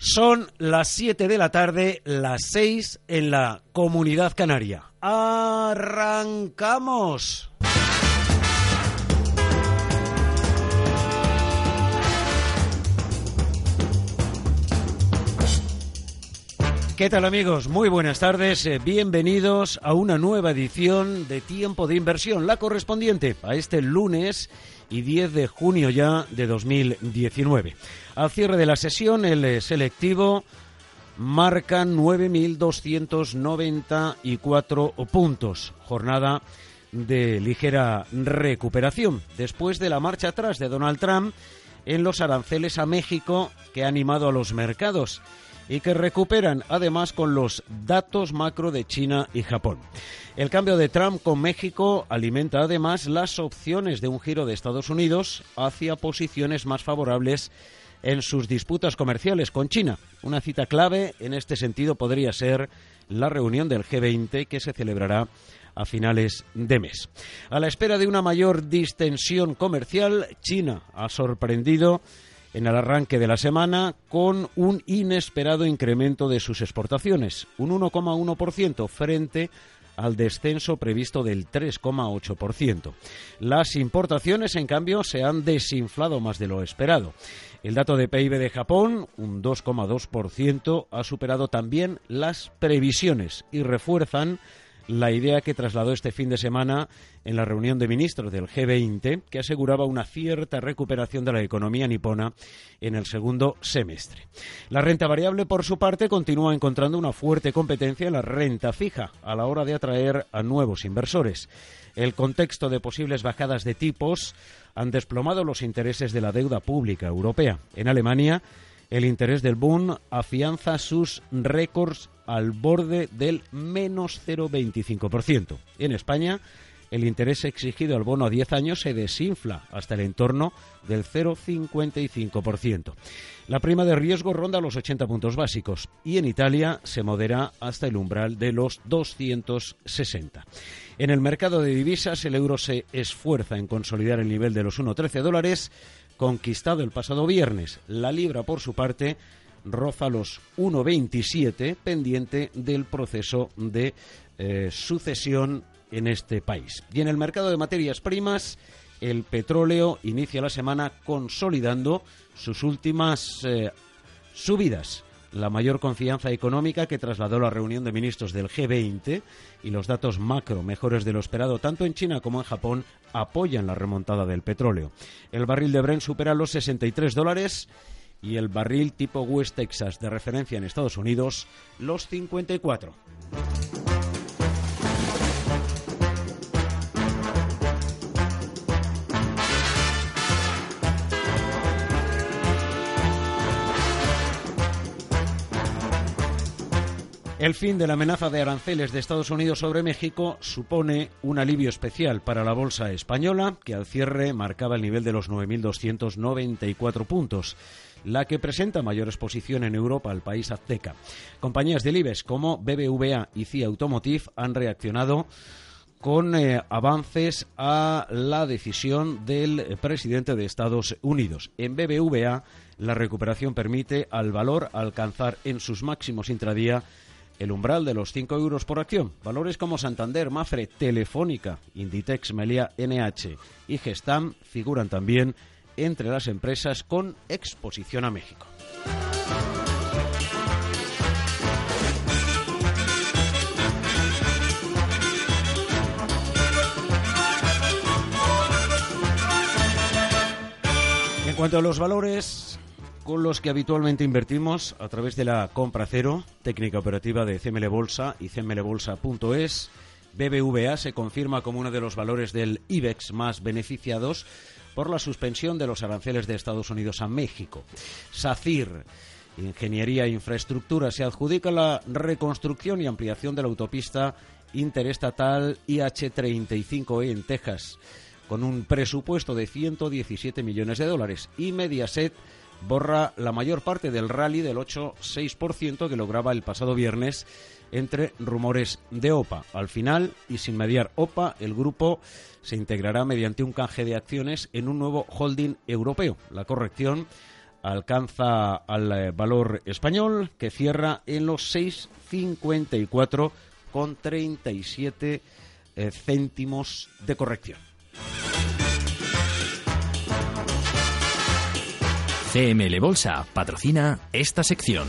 Son las 7 de la tarde, las 6 en la Comunidad Canaria. ¡Arrancamos! ¿Qué tal amigos? Muy buenas tardes, eh, bienvenidos a una nueva edición de Tiempo de Inversión, la correspondiente a este lunes y 10 de junio ya de 2019. Al cierre de la sesión, el eh, selectivo marca 9.294 puntos, jornada de ligera recuperación, después de la marcha atrás de Donald Trump en los aranceles a México que ha animado a los mercados y que recuperan además con los datos macro de China y Japón. El cambio de Trump con México alimenta además las opciones de un giro de Estados Unidos hacia posiciones más favorables en sus disputas comerciales con China. Una cita clave en este sentido podría ser la reunión del G20 que se celebrará a finales de mes. A la espera de una mayor distensión comercial, China ha sorprendido en el arranque de la semana con un inesperado incremento de sus exportaciones, un 1,1% frente al descenso previsto del 3,8%. Las importaciones, en cambio, se han desinflado más de lo esperado. El dato de PIB de Japón, un 2,2%, ha superado también las previsiones y refuerzan la idea que trasladó este fin de semana en la reunión de ministros del G20, que aseguraba una cierta recuperación de la economía nipona en el segundo semestre. La renta variable, por su parte, continúa encontrando una fuerte competencia en la renta fija a la hora de atraer a nuevos inversores. El contexto de posibles bajadas de tipos han desplomado los intereses de la deuda pública europea. En Alemania, el interés del Bund afianza sus récords al borde del menos 0,25%. En España, el interés exigido al bono a 10 años se desinfla hasta el entorno del 0,55%. La prima de riesgo ronda los 80 puntos básicos y en Italia se modera hasta el umbral de los 260. En el mercado de divisas, el euro se esfuerza en consolidar el nivel de los 1,13 dólares conquistado el pasado viernes. La libra, por su parte, roza los 1,27 pendiente del proceso de eh, sucesión en este país. Y en el mercado de materias primas, el petróleo inicia la semana consolidando sus últimas eh, subidas. La mayor confianza económica que trasladó la reunión de ministros del G20 y los datos macro mejores de lo esperado tanto en China como en Japón apoyan la remontada del petróleo. El barril de Brent supera los 63 dólares y el barril tipo West Texas de referencia en Estados Unidos los 54. El fin de la amenaza de aranceles de Estados Unidos sobre México supone un alivio especial para la bolsa española, que al cierre marcaba el nivel de los 9.294 puntos la que presenta mayor exposición en Europa al país azteca. Compañías del IBEX como BBVA y CIA Automotive han reaccionado con eh, avances a la decisión del presidente de Estados Unidos. En BBVA, la recuperación permite al valor alcanzar en sus máximos intradía el umbral de los 5 euros por acción. Valores como Santander, Mafre, Telefónica, Inditex, Melia, NH y Gestam figuran también entre las empresas con exposición a México. En cuanto a los valores con los que habitualmente invertimos a través de la compra cero, técnica operativa de CML Bolsa y cmlbolsa.es, BBVA se confirma como uno de los valores del IBEX más beneficiados por la suspensión de los aranceles de Estados Unidos a México. SACIR Ingeniería e Infraestructura se adjudica la reconstrucción y ampliación de la autopista interestatal IH35E en Texas, con un presupuesto de 117 millones de dólares. Y Mediaset borra la mayor parte del rally del 8,6% que lograba el pasado viernes entre rumores de OPA. Al final, y sin mediar OPA, el grupo se integrará mediante un canje de acciones en un nuevo holding europeo. La corrección alcanza al eh, valor español que cierra en los 6,54 con 37 eh, céntimos de corrección. CML Bolsa patrocina esta sección.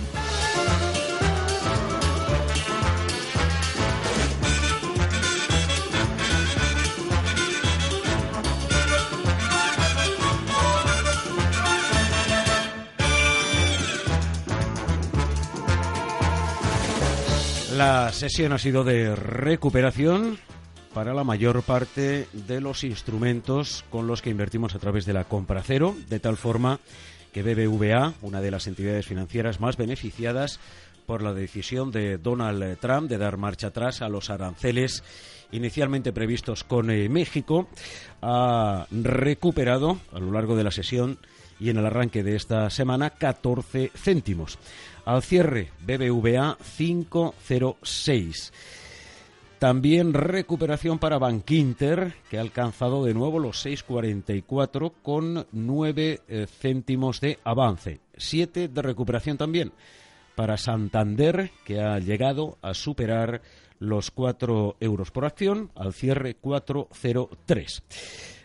La sesión ha sido de recuperación para la mayor parte de los instrumentos con los que invertimos a través de la compra cero, de tal forma que BBVA, una de las entidades financieras más beneficiadas por la decisión de Donald Trump de dar marcha atrás a los aranceles inicialmente previstos con eh, México, ha recuperado a lo largo de la sesión y en el arranque de esta semana 14 céntimos. Al cierre, BBVA 506. También recuperación para Bankinter, que ha alcanzado de nuevo los 6,44 con 9 eh, céntimos de avance. 7 de recuperación también para Santander, que ha llegado a superar los 4 euros por acción, al cierre 4,03.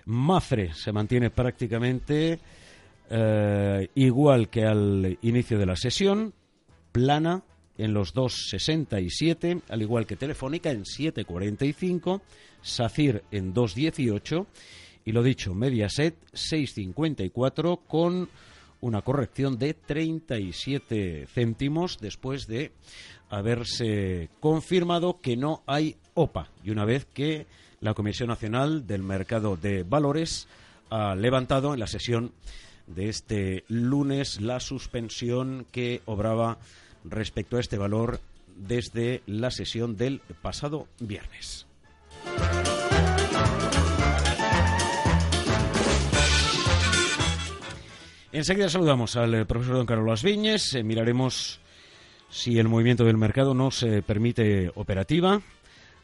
Mafre se mantiene prácticamente eh, igual que al inicio de la sesión, plana en los 2.67, al igual que Telefónica en 7.45, SACIR en 2.18 y lo dicho, Mediaset 6.54 con una corrección de 37 céntimos después de haberse confirmado que no hay OPA. Y una vez que la Comisión Nacional del Mercado de Valores ha levantado en la sesión de este lunes la suspensión que obraba respecto a este valor desde la sesión del pasado viernes. Enseguida saludamos al eh, profesor don Carlos Viñes. Eh, miraremos si el movimiento del mercado nos permite operativa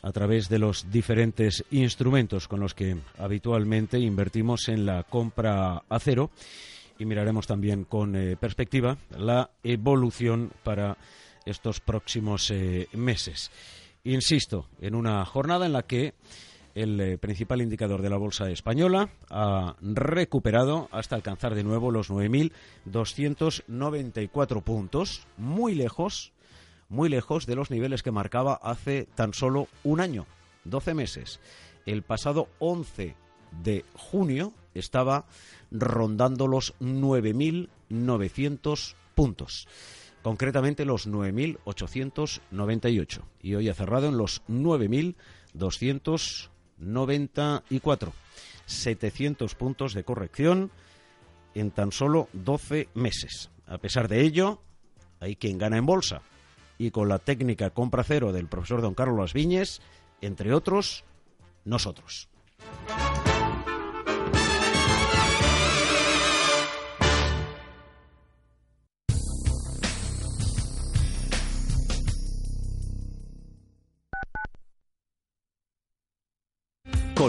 a través de los diferentes instrumentos con los que habitualmente invertimos en la compra a cero y miraremos también con eh, perspectiva la evolución para estos próximos eh, meses. Insisto, en una jornada en la que el eh, principal indicador de la bolsa española ha recuperado hasta alcanzar de nuevo los 9.294 puntos, muy lejos, muy lejos de los niveles que marcaba hace tan solo un año, 12 meses. El pasado 11 de junio estaba rondando los 9.900 puntos, concretamente los 9.898, y hoy ha cerrado en los 9.294, 700 puntos de corrección en tan solo 12 meses. A pesar de ello, hay quien gana en bolsa, y con la técnica compra cero del profesor don Carlos Viñes, entre otros, nosotros.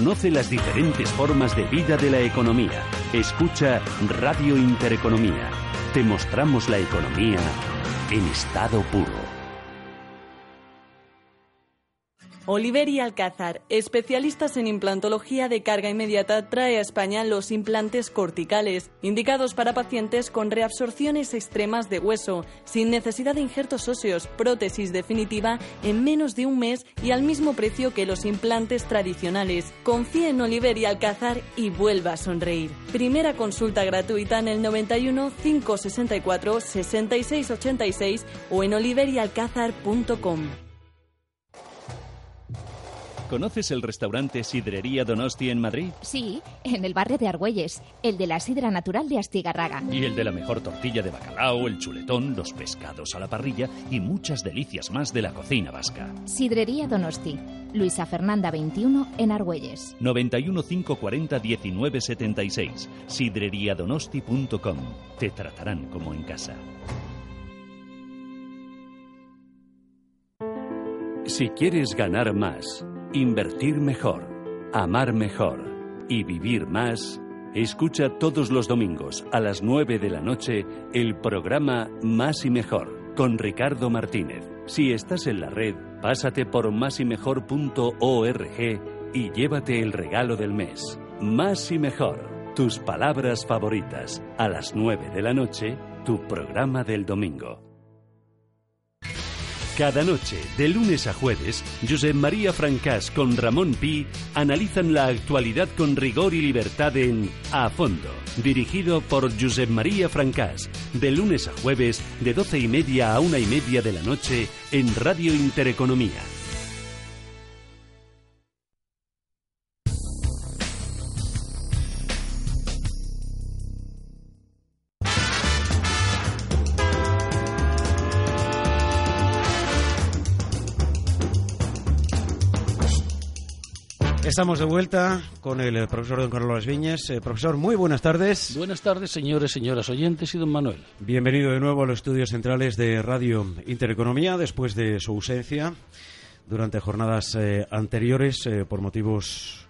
Conoce las diferentes formas de vida de la economía. Escucha Radio Intereconomía. Te mostramos la economía en estado puro. Oliver y Alcázar, especialistas en implantología de carga inmediata, trae a España los implantes corticales, indicados para pacientes con reabsorciones extremas de hueso, sin necesidad de injertos óseos, prótesis definitiva en menos de un mes y al mismo precio que los implantes tradicionales. Confíe en Oliver y Alcázar y vuelva a sonreír. Primera consulta gratuita en el 91 564 6686 o en oliverialcázar.com. ¿Conoces el restaurante Sidrería Donosti en Madrid? Sí, en el barrio de Argüelles, el de la sidra natural de Astigarraga. Y el de la mejor tortilla de bacalao, el chuletón, los pescados a la parrilla y muchas delicias más de la cocina vasca. Sidrería Donosti, Luisa Fernanda 21 en Argüelles. 91 540 1976. Sidreriadonosti.com. Te tratarán como en casa. Si quieres ganar más, invertir mejor, amar mejor y vivir más, escucha todos los domingos a las 9 de la noche el programa Más y Mejor con Ricardo Martínez. Si estás en la red, pásate por másimejor.org y llévate el regalo del mes. Más y Mejor, tus palabras favoritas. A las 9 de la noche, tu programa del domingo. Cada noche, de lunes a jueves, Josep María Francás con Ramón Pi analizan la actualidad con rigor y libertad en A Fondo, dirigido por Josep María Francás, de lunes a jueves, de doce y media a una y media de la noche, en Radio Intereconomía. Estamos de vuelta con el profesor don Carlos Viñes. Eh, profesor, muy buenas tardes. Buenas tardes, señores, señoras oyentes y don Manuel. Bienvenido de nuevo a los estudios centrales de Radio Intereconomía después de su ausencia durante jornadas eh, anteriores eh, por motivos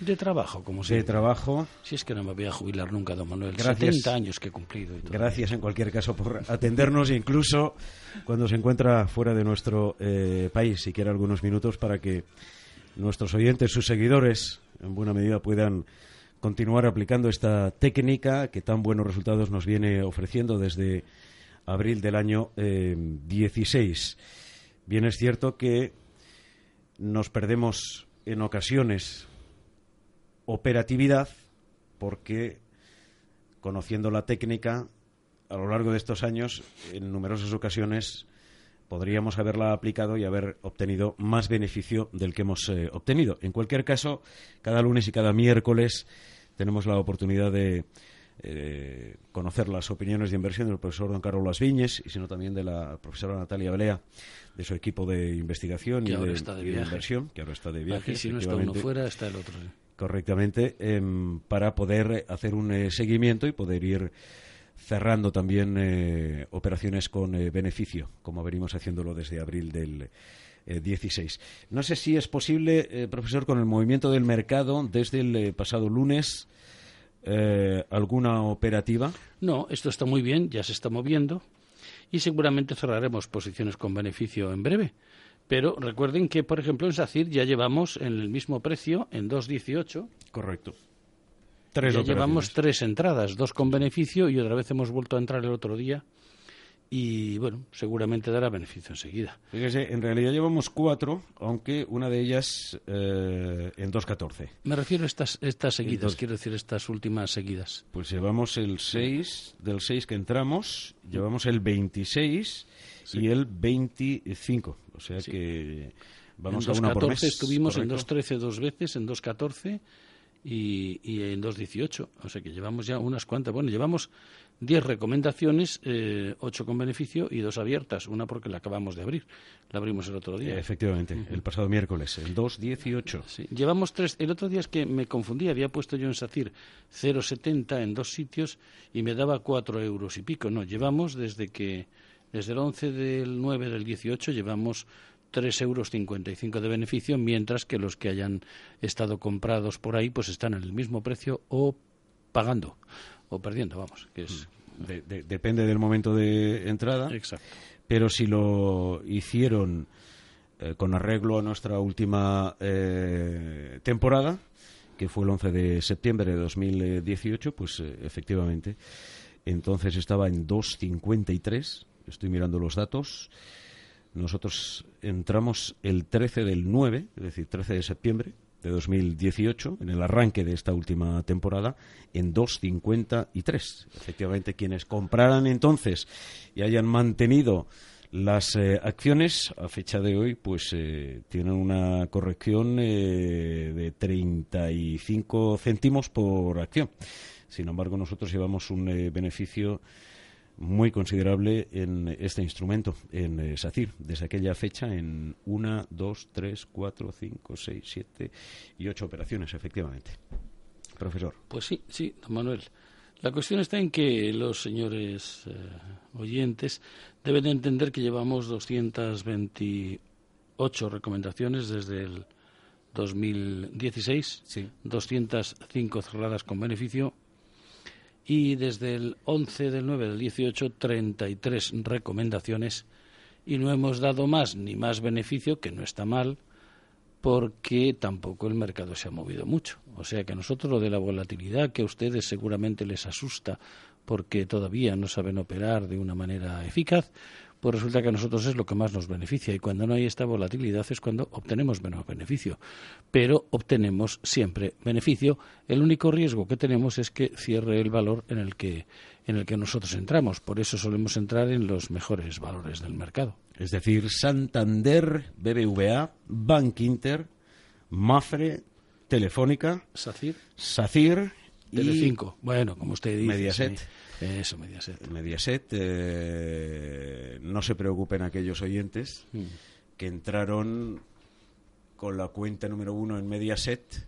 De trabajo, como de siempre. trabajo. Si es que no me voy a jubilar nunca, don Manuel. Gracias. 70 años que he cumplido. Y todo. Gracias en cualquier caso por atendernos, incluso cuando se encuentra fuera de nuestro eh, país. Si quiere algunos minutos para que nuestros oyentes, sus seguidores, en buena medida puedan continuar aplicando esta técnica que tan buenos resultados nos viene ofreciendo desde abril del año eh, 16. Bien es cierto que nos perdemos en ocasiones operatividad porque conociendo la técnica a lo largo de estos años en numerosas ocasiones podríamos haberla aplicado y haber obtenido más beneficio del que hemos eh, obtenido. En cualquier caso, cada lunes y cada miércoles tenemos la oportunidad de eh, conocer las opiniones de inversión del profesor don Carlos Las Viñes y sino también de la profesora Natalia Belea de su equipo de investigación y, de, está de y de viaje. inversión, que ahora está de viaje. Aquí, si no está uno fuera, está el otro. correctamente em, para poder eh, hacer un eh, seguimiento y poder ir cerrando también eh, operaciones con eh, beneficio, como venimos haciéndolo desde abril del eh, 16. No sé si es posible, eh, profesor, con el movimiento del mercado desde el eh, pasado lunes, alguna operativa. No, esto está muy bien, ya se está moviendo y seguramente cerraremos posiciones con beneficio en breve. Pero recuerden que, por ejemplo, en SACIR ya llevamos en el mismo precio, en 2.18. Correcto. Ya Tres llevamos operaciones. tres entradas, dos con beneficio y otra vez hemos vuelto a entrar el otro día. Y bueno, seguramente dará beneficio enseguida. Fíjese, en realidad llevamos cuatro, aunque una de ellas eh, en 2.14. Me refiero a estas, estas seguidas, Entonces- quiero decir estas últimas seguidas. Pues llevamos el 6, del 6 que entramos, llevamos el 26 y el 25. O sea Sí. que vamos en a una por mes. 2.14 estuvimos, en correcto. 2.13 dos veces, en 2.14 y, y en 2.18. O sea que llevamos ya unas cuantas. Bueno, llevamos 10 recomendaciones, eh, 8 con beneficio y dos abiertas. Una porque la acabamos de abrir. La abrimos el otro día. Efectivamente, el pasado miércoles, el 2.18. Sí. Llevamos tres. El otro día es que me confundí, había puesto yo en SACIR 0,70 en dos sitios y me daba 4 euros y pico. No, llevamos desde que, desde el 11 del 9 del 18, llevamos 3,55 euros de beneficio, mientras que los que hayan estado comprados por ahí, pues están en el mismo precio o pagando o perdiendo, vamos, que es. De- de- depende del momento de entrada. Exacto. pero si lo hicieron eh, con arreglo a nuestra última eh, temporada, que fue el 11 de septiembre de 2018, pues eh, efectivamente, entonces estaba en 2.53, estoy mirando los datos, nosotros entramos el 13 del 9, es decir, 13 de septiembre de 2018, en el arranque de esta última temporada, en 2.53. Efectivamente, quienes compraran entonces y hayan mantenido Las eh, acciones a fecha de hoy pues eh, tienen una corrección eh, de 35 céntimos por acción. Sin embargo, nosotros llevamos un beneficio muy considerable en este instrumento, en SACIR, desde aquella fecha en una, dos, tres, cuatro, cinco, seis, siete y ocho operaciones, efectivamente. Profesor. Pues sí, sí, don Manuel. La cuestión está en que los señores eh, oyentes deben entender que llevamos 228 recomendaciones desde el 2016, sí. 205 cerradas con beneficio y desde el 11 del 9 del 18 33 recomendaciones y no hemos dado más ni más beneficio, que no está mal, porque tampoco el mercado se ha movido mucho. O sea que a nosotros lo de la volatilidad, que a ustedes seguramente les asusta porque todavía no saben operar de una manera eficaz, pues resulta que a nosotros es lo que más nos beneficia y cuando no hay esta volatilidad es cuando obtenemos menos beneficio. Pero obtenemos siempre beneficio. El único riesgo que tenemos es que cierre el valor en el que, en el que nosotros entramos. Por eso solemos entrar en los mejores valores del mercado. Es decir, Santander, BBVA, Bank Inter, Mafre, Telefónica, SACIR, SACIR Telecinco. Bueno, como usted dice. Mediaset. Eso, Mediaset. Mediaset. Eh, no se preocupen aquellos oyentes mm. que entraron con la cuenta número uno en Mediaset.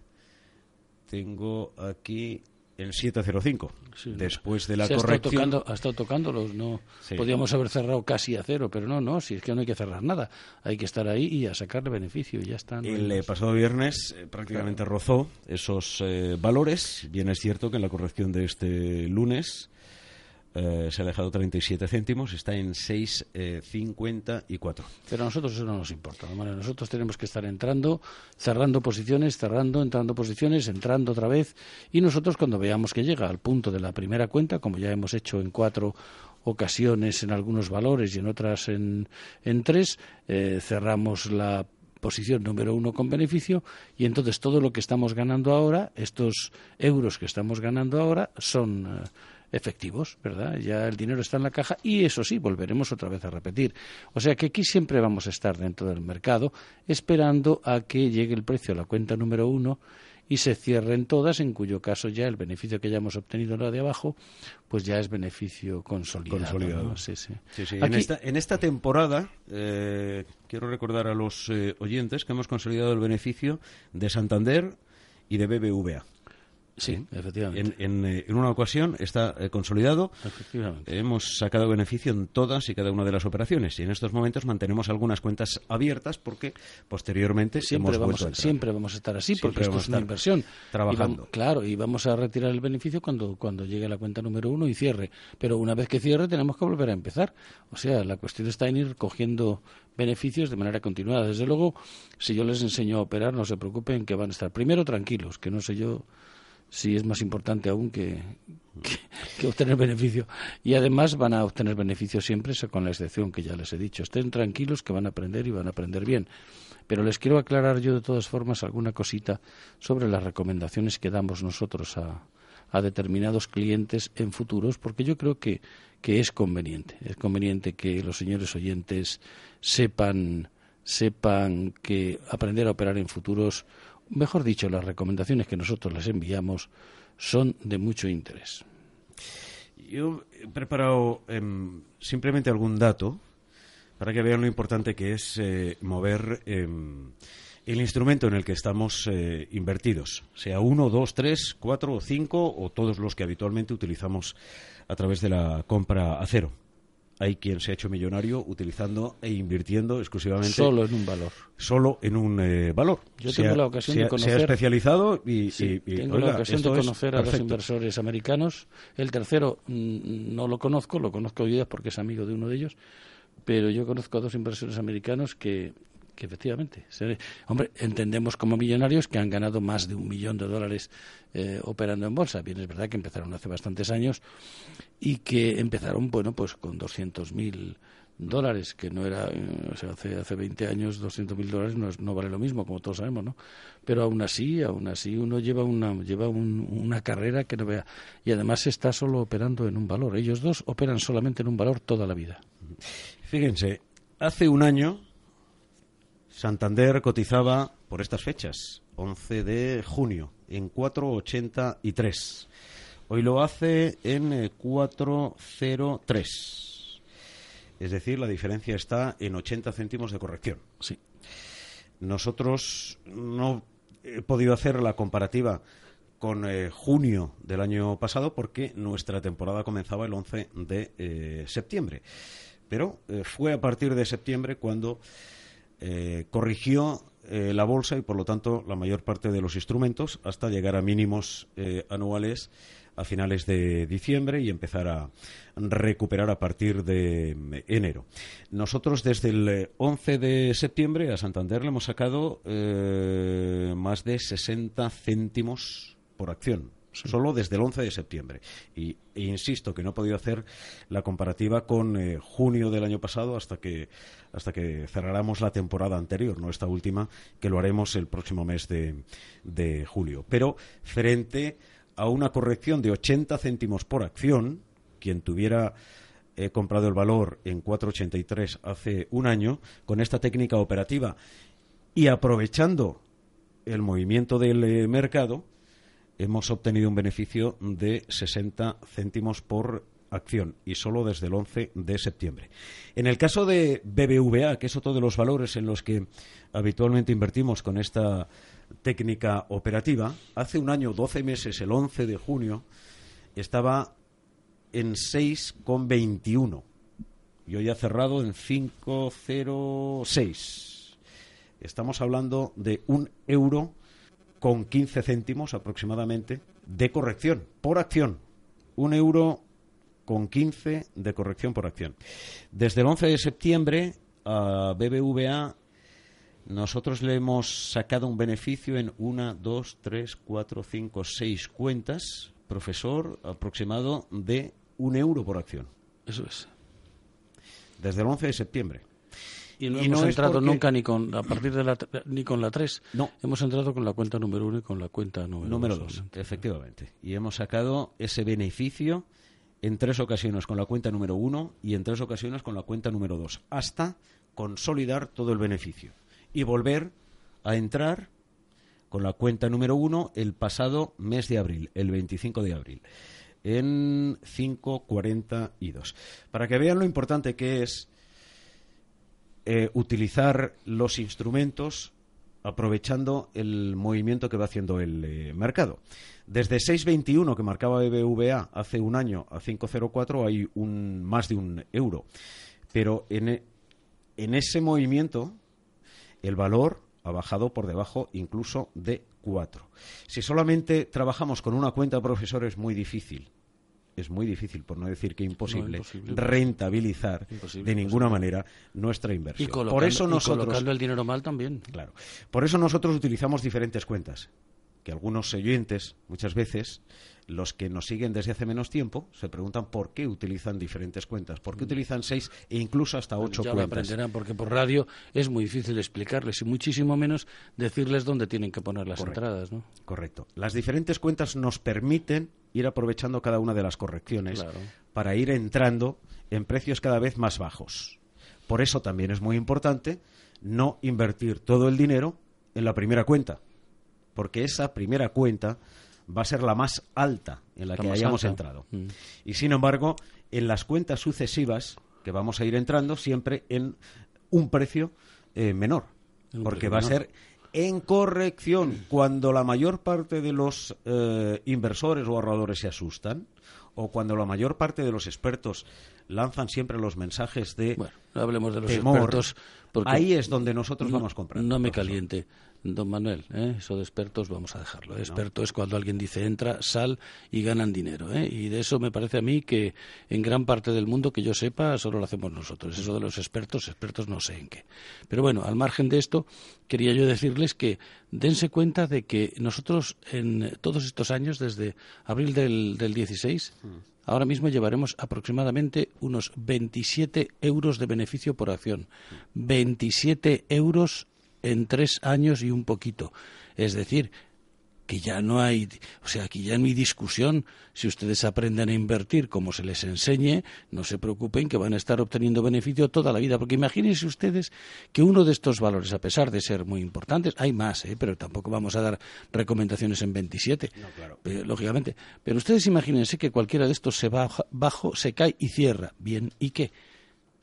Tengo aquí el 705. después de la corrección. ha estado tocándolos, no. Podríamos haber cerrado casi a cero, pero no, no, si es que no hay que cerrar nada. Hay que estar ahí y a sacarle beneficio y ya está. el eh, pasado viernes eh, prácticamente rozó esos eh, valores. Bien es cierto que en la corrección de este lunes eh, se ha dejado 37 céntimos, está en 6,54. Eh, Pero a nosotros eso no nos importa. Nosotros tenemos que estar entrando, cerrando posiciones, cerrando, entrando posiciones, entrando otra vez. Y nosotros cuando veamos que llega al punto de la primera cuenta, como ya hemos hecho en cuatro ocasiones en algunos valores y en otras en, en tres, eh, cerramos la posición número uno con beneficio y entonces todo lo que estamos ganando ahora, estos euros que estamos ganando ahora, son efectivos, ¿verdad? Ya el dinero está en la caja y eso sí, volveremos otra vez a repetir. O sea que aquí siempre vamos a estar dentro del mercado esperando a que llegue el precio a la cuenta número uno y se cierren todas, en cuyo caso ya el beneficio que ya hemos obtenido en la de abajo, pues ya es beneficio consolidado. Sí, sí. En, esta, en, esta, temporada, eh, quiero recordar a los eh, oyentes que hemos consolidado el beneficio de Santander y de BBVA. Sí, efectivamente. En, eh, en, una ocasión está eh, consolidado. Efectivamente. Hemos sacado beneficio en todas y cada una de las operaciones y en estos momentos mantenemos algunas cuentas abiertas porque posteriormente siempre vamos a, siempre vamos a estar así porque esto es una inversión. Trabajando. claro, y vamos a retirar el beneficio cuando cuando llegue la cuenta número uno y cierre. Pero una vez que cierre tenemos que volver a empezar. O sea, la cuestión está en ir cogiendo beneficios de manera continuada. Desde luego, si yo les enseño a operar, no se preocupen que van a estar primero tranquilos, que no sé yo sí es más importante aún que, que, obtener beneficio. Y además van a obtener beneficio siempre, con la excepción que ya les he dicho. Estén tranquilos que van a aprender y van a aprender bien. Pero les quiero aclarar yo de todas formas alguna cosita sobre las recomendaciones que damos nosotros a, a determinados clientes en futuros, porque yo creo que, que es conveniente. Es conveniente que los señores oyentes sepan sepan que aprender a operar en futuros mejor dicho, las recomendaciones que nosotros les enviamos son de mucho interés. Yo he preparado em, simplemente algún dato para que vean lo importante que es eh, mover em, el instrumento en el que estamos eh, invertidos, sea uno, dos, tres, cuatro o cinco o todos los que habitualmente utilizamos a través de la compra a cero hay quien se ha hecho millonario utilizando e invirtiendo exclusivamente solo en un valor. solo en un eh, valor. Yo tengo la ocasión de conocer se ha especializado y, tengo la ocasión de conocer a dos inversores americanos. El tercero mm, no lo conozco lo conozco hoy día porque es amigo de uno de ellos pero yo conozco a dos inversores americanos que que efectivamente, hombre, entendemos como millonarios que han ganado más de un millón de dólares eh, operando en bolsa. Bien, es verdad que empezaron hace bastantes años y que empezaron, bueno, pues con 200.000 mil dólares, que no era, eh, o sea, hace, hace 20 años 200.000 mil dólares no, no, vale lo mismo, como todos sabemos, ¿no? Pero aún así, aún así uno lleva una, lleva una carrera que no vea. Y además está solo operando en un valor. Ellos dos operan solamente en un valor toda la vida. Fíjense, hace un año Santander cotizaba por estas fechas, 11 de junio, en 4,83. Hoy lo hace en 4,03. Eh, es decir, la diferencia está en 80 céntimos de corrección. Sí. Nosotros no he podido hacer la comparativa con eh, junio del año pasado porque nuestra temporada comenzaba el 11 de eh, septiembre. Pero eh, fue a partir de septiembre cuando corrigió la bolsa y por lo tanto la mayor parte de los instrumentos hasta llegar a mínimos anuales a finales de diciembre y empezar a recuperar a partir de enero. Nosotros desde el 11 de septiembre a Santander le hemos sacado más de 60 céntimos por acción. Solo desde el 11 de septiembre. Y e insisto que no he podido hacer la comparativa con eh, junio del año pasado hasta que, hasta que cerráramos la temporada anterior, no esta última, que lo haremos el próximo mes de, de julio. Pero frente a una corrección de 80 céntimos por acción, quien tuviera eh, comprado el valor en 4,83 hace un año, con esta técnica operativa y aprovechando el movimiento del eh, mercado, hemos obtenido un beneficio de 60 céntimos por acción y solo desde el 11 de septiembre. En el caso de BBVA, que es otro de los valores en los que habitualmente invertimos con esta técnica operativa, hace un año, 12 meses, el 11 de junio, estaba en 6,21 y hoy ha cerrado en 5,06. Estamos hablando de un euro con 15 céntimos aproximadamente de corrección por acción. Un euro con 15 de corrección por acción. Desde el 11 de septiembre a BBVA nosotros le hemos sacado un beneficio en una, dos, tres, cuatro, cinco, seis cuentas, profesor, aproximado de un euro por acción. Eso es. Desde el 11 de septiembre. Y no hemos entrado nunca ni con a partir de la ni con la 3. No. Hemos entrado con la cuenta número 1 y con la cuenta número 2. efectivamente. Y hemos sacado ese beneficio en tres ocasiones con la cuenta número 1 y en tres ocasiones con la cuenta número 2, hasta consolidar todo el beneficio y volver a entrar con la cuenta número 1 el pasado mes de abril, el 25 de abril, en 5.42. Para que vean lo importante que es eh, utilizar los instrumentos aprovechando el movimiento que va haciendo el eh, mercado. Desde 6.21 que marcaba BBVA hace un año a 5.04 hay un, más de un euro. Pero en, en ese movimiento el valor ha bajado por debajo incluso de 4. Si solamente trabajamos con una cuenta profesor es muy difícil es muy difícil, por no decir que imposible, rentabilizar de ninguna manera nuestra inversión. Y por eso nosotros, colocando el dinero mal también. Claro. Por eso nosotros utilizamos diferentes cuentas, que algunos oyentes muchas veces los que nos siguen desde hace menos tiempo se preguntan por qué utilizan diferentes cuentas, por qué mm. utilizan seis e incluso hasta ocho ya cuentas. Lo aprenderán porque por radio es muy difícil explicarles y muchísimo menos decirles dónde tienen que poner las entradas. ¿no? Correcto. Las diferentes cuentas nos permiten ir aprovechando cada una de las correcciones para ir entrando en precios cada vez más bajos. Por eso también es muy importante no invertir todo el dinero en la primera cuenta, porque esa primera cuenta va a ser la más alta en la, que hayamos entrado. Mm. Y sin embargo, en las cuentas sucesivas que vamos a ir entrando, siempre en un precio eh, menor, porque va a ser en corrección cuando la mayor parte de los eh, inversores o ahorradores se asustan o cuando la mayor parte de los expertos lanzan siempre los mensajes de bueno, no hablemos de los expertos porque ahí es donde nosotros vamos comprando. No me caliente. Don Manuel, ¿eh? eso de expertos vamos a dejarlo. Experto es cuando alguien dice entra, sal y ganan dinero. ¿eh? Y de eso me parece a mí que en gran parte del mundo que yo sepa solo lo hacemos nosotros. Eso de los expertos, expertos no sé en qué. Pero bueno, al margen de esto, quería yo decirles que dense cuenta de que nosotros en todos estos años, desde abril del, del 16, mm. ahora mismo llevaremos aproximadamente unos 27 euros de beneficio por acción. 27 euros en tres años y un poquito. Es decir, que ya no hay, o sea, aquí ya no hay discusión. Si ustedes aprenden a invertir como se les enseñe, no se preocupen que van a estar obteniendo beneficio toda la vida. Porque imagínense ustedes que uno de estos valores, a pesar de ser muy importantes, hay más, ¿eh? pero tampoco vamos a dar recomendaciones en 27, lógicamente. Pero ustedes imagínense que cualquiera de estos se baja, bajo, se cae y cierra. Bien, ¿y qué?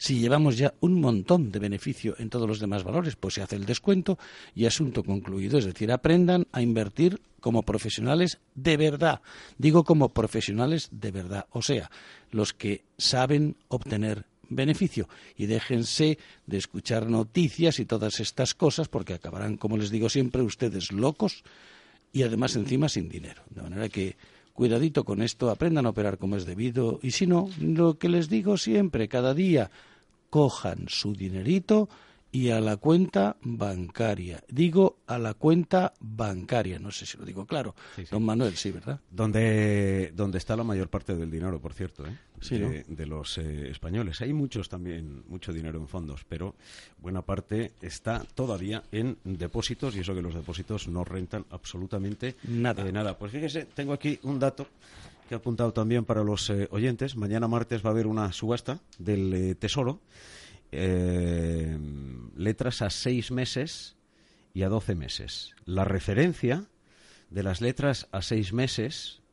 Si llevamos ya un montón de beneficio en todos los demás valores, pues se hace el descuento y asunto concluido. Es decir, aprendan a invertir como profesionales de verdad. Digo como profesionales de verdad. O sea, los que saben obtener beneficio y déjense de escuchar noticias y todas estas cosas porque acabarán, como les digo siempre, ustedes locos y además encima sin dinero. De manera que cuidadito con esto, aprendan a operar como es debido y si no, lo que les digo siempre, cada día, cojan su dinerito y a la cuenta bancaria. Digo a la cuenta bancaria, no sé si lo digo claro. Don Manuel, sí, ¿verdad? Donde, donde está la mayor parte del dinero, por cierto, ¿eh? Sí, de, los eh, españoles. Hay muchos también, mucho dinero en fondos, pero buena parte está todavía en depósitos y eso que los depósitos no rentan absolutamente nada. Eh, nada. Pues fíjese, tengo aquí un dato que he apuntado también para los eh, oyentes. Mañana martes va a haber una subasta del eh, Tesoro. Eh, letras a seis meses y a doce meses. La referencia de las letras a seis meses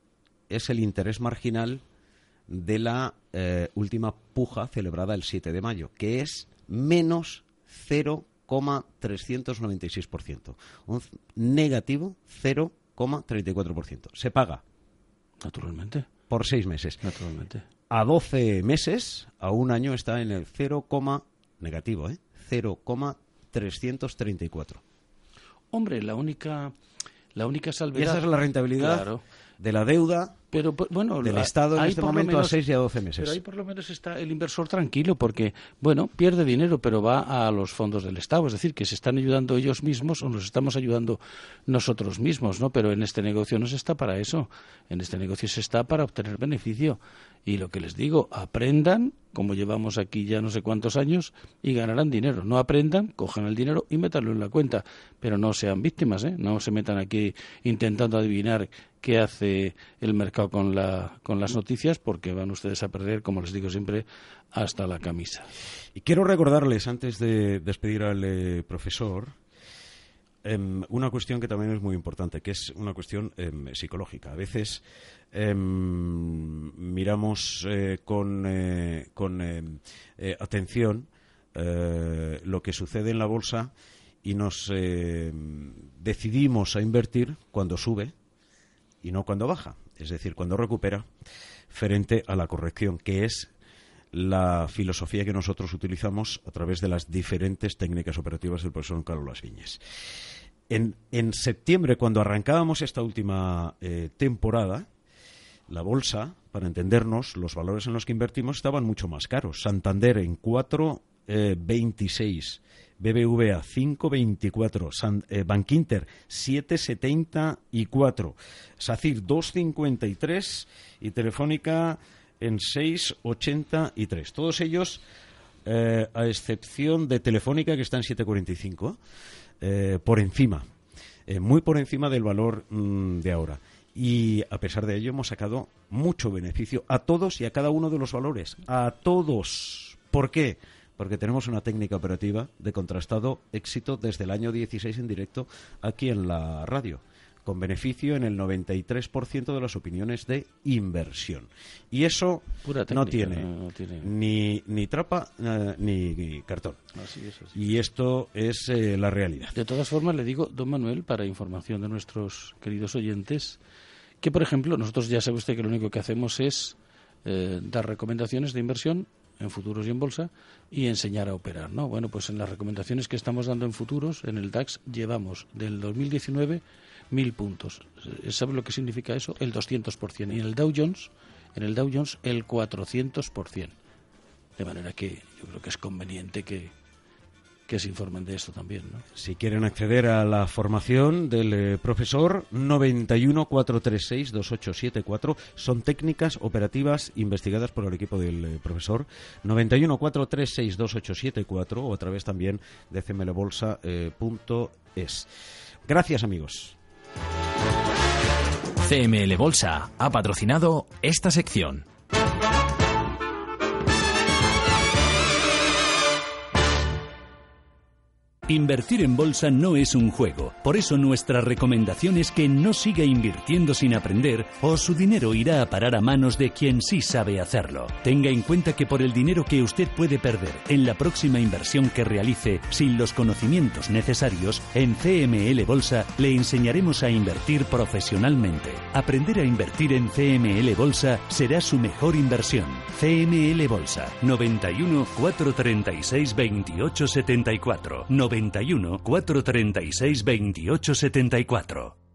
es el interés marginal de la última puja celebrada el 7 de mayo, que es menos 0,396%. Un negativo 0,34%. Se paga Naturalmente. Por seis meses. Naturalmente. A 12 meses, a un año, está en el 0, negativo, ¿eh? 0,334. Hombre, la única, la única salvedad. Y esa es la rentabilidad de la deuda pero bueno, del Estado en este momento a 6 y a 12 meses. Pero ahí por lo menos está el inversor tranquilo porque, bueno, pierde dinero, pero va a los fondos del Estado. Es decir, que se están ayudando ellos mismos o nos estamos ayudando nosotros mismos, ¿no? Pero en este negocio no se está para eso. En este negocio se está para obtener beneficio. Y lo que les digo, aprendan, como llevamos aquí ya no sé cuántos años, y ganarán dinero. No aprendan, cojan el dinero y métanlo en la cuenta. Pero no sean víctimas, ¿eh? No se metan aquí intentando adivinar qué hace el mercado con, la, con las noticias, porque van ustedes a perder, como les digo siempre, hasta la camisa. Y quiero recordarles, antes de despedir al eh, profesor, em, una cuestión que también es muy importante, que es una cuestión em, psicológica. A veces em, miramos eh, con, eh, con atención lo que sucede en la bolsa y nos decidimos a invertir cuando sube y no cuando baja, es decir, cuando recupera, frente a la corrección, que es la filosofía que nosotros utilizamos a través de las diferentes técnicas operativas del profesor Carlos Las Viñes. En, septiembre, cuando arrancábamos esta última eh, temporada, la bolsa, para entendernos, los valores en los que invertimos estaban mucho más caros. Santander en 4,26 BBVA 5.24, San, eh, Bankinter 7.74, SACIR 2.53 y Telefónica en 6.83. Todos ellos, eh, a excepción de Telefónica que está en 7.45, eh, por encima, muy por encima del valor mm, de ahora. Y a pesar de ello hemos sacado mucho beneficio a todos y a cada uno de los valores. A todos. ¿Por qué? Porque tenemos una técnica operativa de contrastado éxito desde el año 16 en directo aquí en la radio con beneficio en el 93% de las opiniones de inversión. Y eso no, tiene, Ni, ni trapa eh, ni, cartón. Y esto es eh, la realidad. De todas formas, le digo, don Manuel, para información de nuestros queridos oyentes, que, por ejemplo, nosotros ya sabe usted que lo único que hacemos es eh, dar recomendaciones de inversión en futuros y en bolsa y enseñar a operar, ¿no? Bueno, pues en las recomendaciones que estamos dando en futuros, en el DAX llevamos del 2019 mil puntos. ¿Sabe lo que significa eso? El 200%. Y en el Dow Jones, en el Dow Jones el 400%. De manera que yo creo que es conveniente que, que se informen de esto también. ¿no? Si quieren acceder a la formación del eh, profesor, 914362874 son técnicas operativas investigadas por el equipo del eh, profesor. 914362874 o a través también de cmlbolsa.es. Gracias, amigos. CML Bolsa ha patrocinado esta sección. Invertir en bolsa no es un juego, por eso nuestra recomendación es que no siga invirtiendo sin aprender o su dinero irá a parar a manos de quien sí sabe hacerlo. Tenga en cuenta que por el dinero que usted puede perder en la próxima inversión que realice sin los conocimientos necesarios, en CML Bolsa le enseñaremos a invertir profesionalmente. Aprender a invertir en CML Bolsa será su mejor inversión. CML Bolsa 91 436 28 74 91 436 28 74.